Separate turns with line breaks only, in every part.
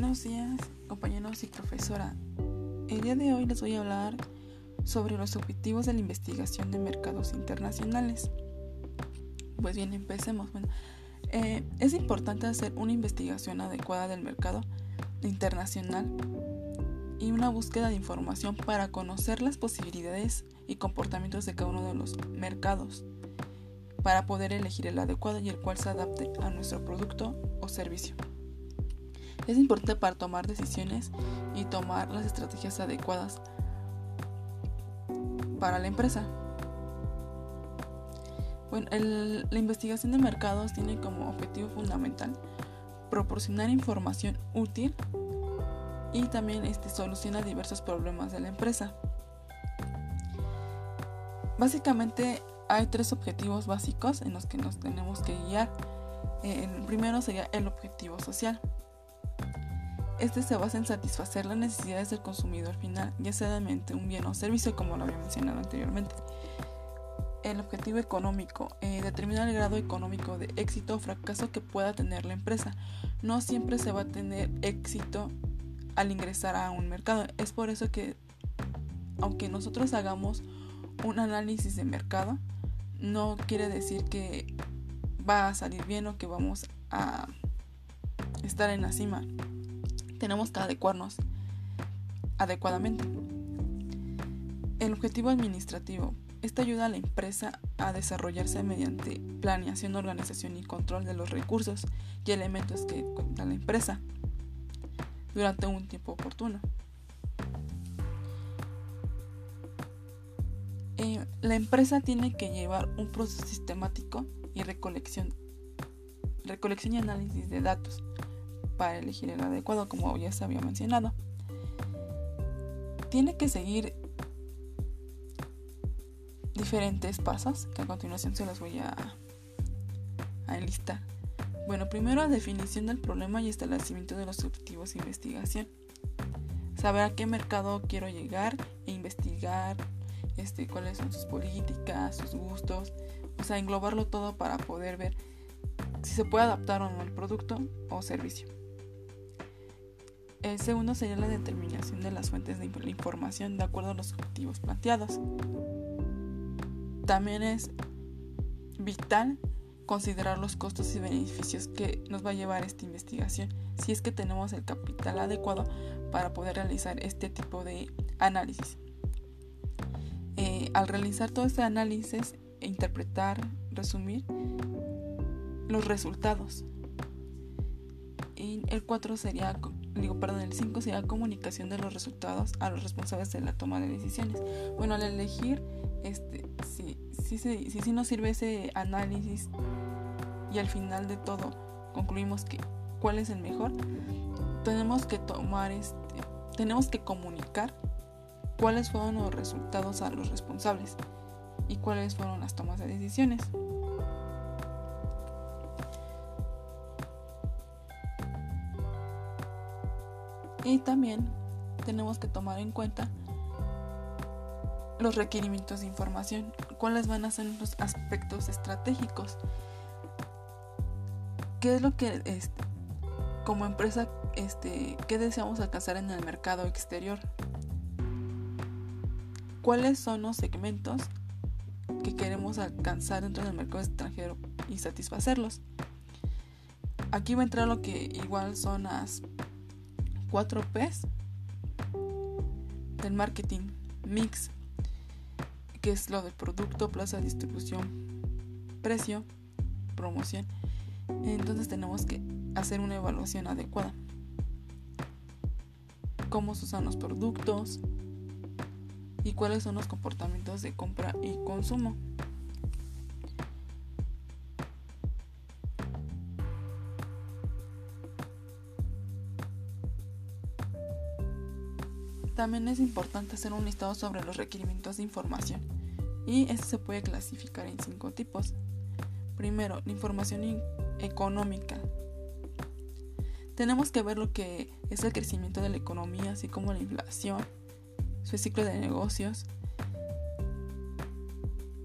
Buenos días, compañeros y profesora. El día de hoy les voy a hablar sobre los objetivos de la investigación de mercados internacionales. Pues bien, empecemos. Eh, es importante hacer una investigación adecuada del mercado internacional y una búsqueda de información para conocer las posibilidades y comportamientos de cada uno de los mercados para poder elegir el adecuado y el cual se adapte a nuestro producto o servicio. Es importante para tomar decisiones y tomar las estrategias adecuadas para la empresa. Bueno, la investigación de mercados tiene como objetivo fundamental proporcionar información útil y también este, soluciona diversos problemas de la empresa. Básicamente hay tres objetivos básicos en los que nos tenemos que guiar. El primero sería el objetivo social. Este se basa en satisfacer las necesidades del consumidor final, ya sea un bien o servicio, como lo había mencionado anteriormente. El objetivo económico eh, determina el grado económico de éxito o fracaso que pueda tener la empresa. No siempre se va a tener éxito al ingresar a un mercado. Es por eso que, aunque nosotros hagamos un análisis de mercado, no quiere decir que va a salir bien o que vamos a estar en la cima tenemos que adecuarnos adecuadamente. El objetivo administrativo. Esta ayuda a la empresa a desarrollarse mediante planeación, organización y control de los recursos y elementos que cuenta la empresa durante un tiempo oportuno. Eh, la empresa tiene que llevar un proceso sistemático y recolección, recolección y análisis de datos para elegir el adecuado, como ya se había mencionado. Tiene que seguir diferentes pasos que a continuación se los voy a, enlistar. Bueno, primero definición del problema y establecimiento de los objetivos de investigación. Saber a qué mercado quiero llegar e investigar este, cuáles son sus políticas, sus gustos, o sea, englobarlo todo para poder ver si se puede adaptar o no el producto o servicio. El segundo sería la determinación de las fuentes de información de acuerdo a los objetivos planteados. También es vital considerar los costos y beneficios que nos va a llevar esta investigación si es que tenemos el capital adecuado para poder realizar este tipo de análisis. Eh, al realizar todo este análisis, e interpretar, resumir los resultados. El 4 sería digo, perdón, el 5 sería comunicación de los resultados a los responsables de la toma de decisiones. Bueno, al elegir, este, si, si, si, si nos sirve ese análisis y al final de todo concluimos que cuál es el mejor, tenemos que tomar este, tenemos que comunicar cuáles fueron los resultados a los responsables y cuáles fueron las tomas de decisiones. Y también tenemos que tomar en cuenta los requerimientos de información, cuáles van a ser los aspectos estratégicos, qué es lo que este, como empresa este, qué deseamos alcanzar en el mercado exterior, cuáles son los segmentos que queremos alcanzar dentro del mercado extranjero y satisfacerlos. Aquí va a entrar lo que igual son las 4 P's del marketing mix, que es lo de producto, plaza, distribución, precio, promoción. Entonces tenemos que hacer una evaluación adecuada. Cómo se usan los productos y cuáles son los comportamientos de compra y consumo. También es importante hacer un listado sobre los requerimientos de información y esto se puede clasificar en cinco tipos. Primero, la información económica. Tenemos que ver lo que es el crecimiento de la economía, así como la inflación, su ciclo de negocios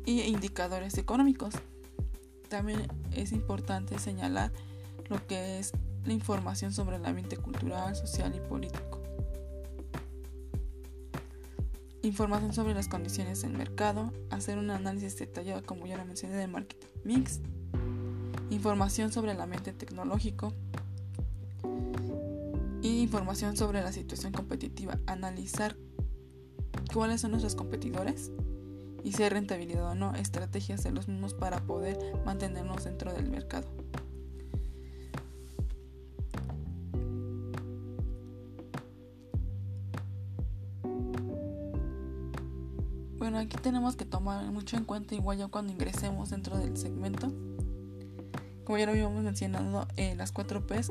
y indicadores económicos. También es importante señalar lo que es la información sobre el ambiente cultural, social y político. Información sobre las condiciones del mercado, hacer un análisis detallado, como ya lo mencioné, de marketing mix. Información sobre el ambiente tecnológico. Y información sobre la situación competitiva, analizar cuáles son nuestros competidores y si hay rentabilidad o no, estrategias de los mismos para poder mantenernos dentro del mercado. Bueno, aquí tenemos que tomar mucho en cuenta igual ya cuando ingresemos dentro del segmento. Como ya lo habíamos mencionado, en las 4 P's,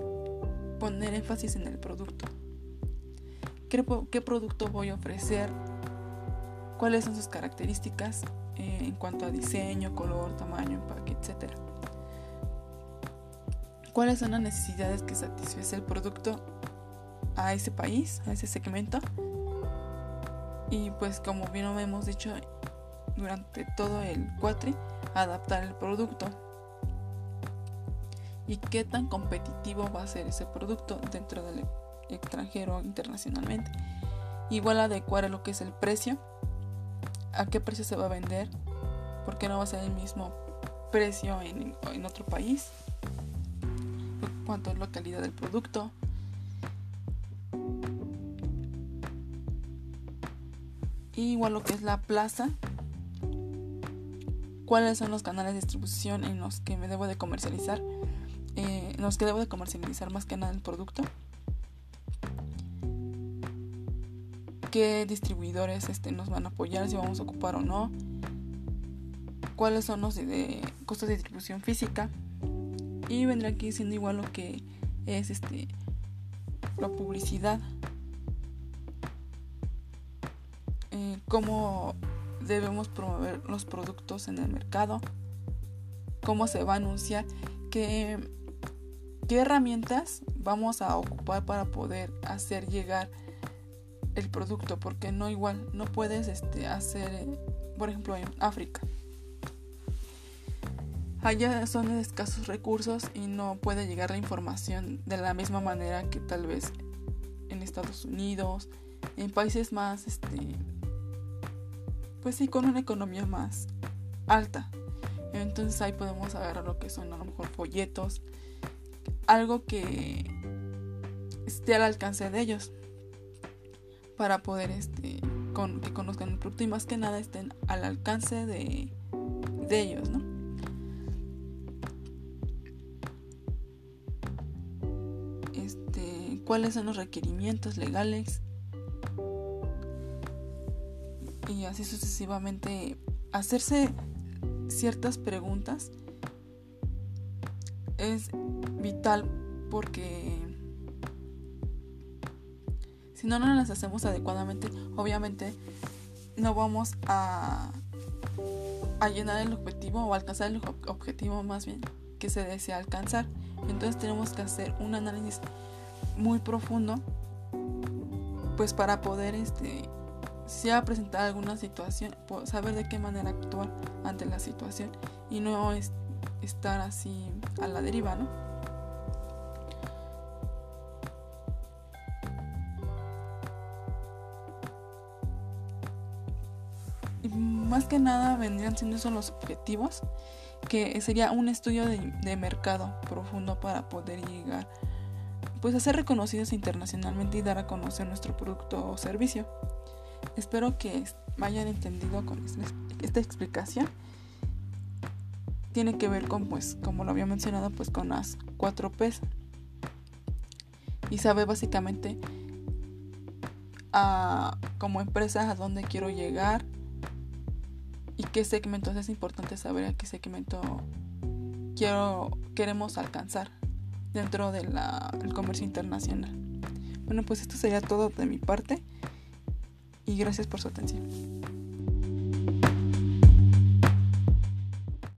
poner énfasis en el producto. ¿Qué, producto voy a ofrecer? cuáles son sus características eh, en cuanto a diseño, color, tamaño, empaque, etc. ¿Cuáles son las necesidades que satisface el producto a ese país, a ese segmento? Y pues como bien lo hemos dicho durante todo el cuatri, adaptar el producto. ¿Y qué tan competitivo va a ser ese producto dentro del extranjero internacionalmente? Igual adecuar a lo que es el precio a qué precio se va a vender, por qué no va a ser el mismo precio en, otro país, cuánto es la calidad del producto. Igual lo que es la plaza, cuáles son los canales de distribución en los que me debo de comercializar, eh, en los que debo de comercializar más que nada el producto. qué distribuidores este, nos van a apoyar, si vamos a ocupar o no, cuáles son los de, costos de distribución física y vendrá aquí siendo igual lo que es este la publicidad cómo debemos promover los productos en el mercado cómo se va a anunciar qué, qué herramientas vamos a ocupar para poder hacer llegar el producto porque no igual no puedes este, hacer por ejemplo en África. Allá son escasos recursos y no puede llegar la información de la misma manera que tal vez en Estados Unidos en países más este pues sí con una economía más alta entonces ahí podemos agarrar lo que son a lo mejor folletos algo que esté al alcance de ellos para poder este, que conozcan el producto y más que nada estén al alcance de, de ellos, ¿no? Este, cuáles son los requerimientos legales y así sucesivamente hacerse ciertas preguntas es vital porque si no nos las hacemos adecuadamente, obviamente no vamos a, a llenar el objetivo o alcanzar el objetivo más bien que se desea alcanzar. Entonces tenemos que hacer un análisis muy profundo pues para poder este si ha presentado alguna situación saber de qué manera actuar ante la situación y no estar así a la deriva no más que nada vendrían siendo esos los objetivos, que sería un estudio de, mercado profundo para poder llegar pues a ser reconocidos internacionalmente y dar a conocer nuestro producto o servicio. Espero que me hayan entendido con esta explicación. Tiene que ver con, pues, como lo había mencionado, pues con las 4 P's. Y sabe básicamente a, como empresa a dónde quiero llegar, y qué segmentos es importante saber a qué segmento quiero, queremos alcanzar dentro del comercio internacional. Bueno, pues esto sería todo de mi parte y gracias por su atención.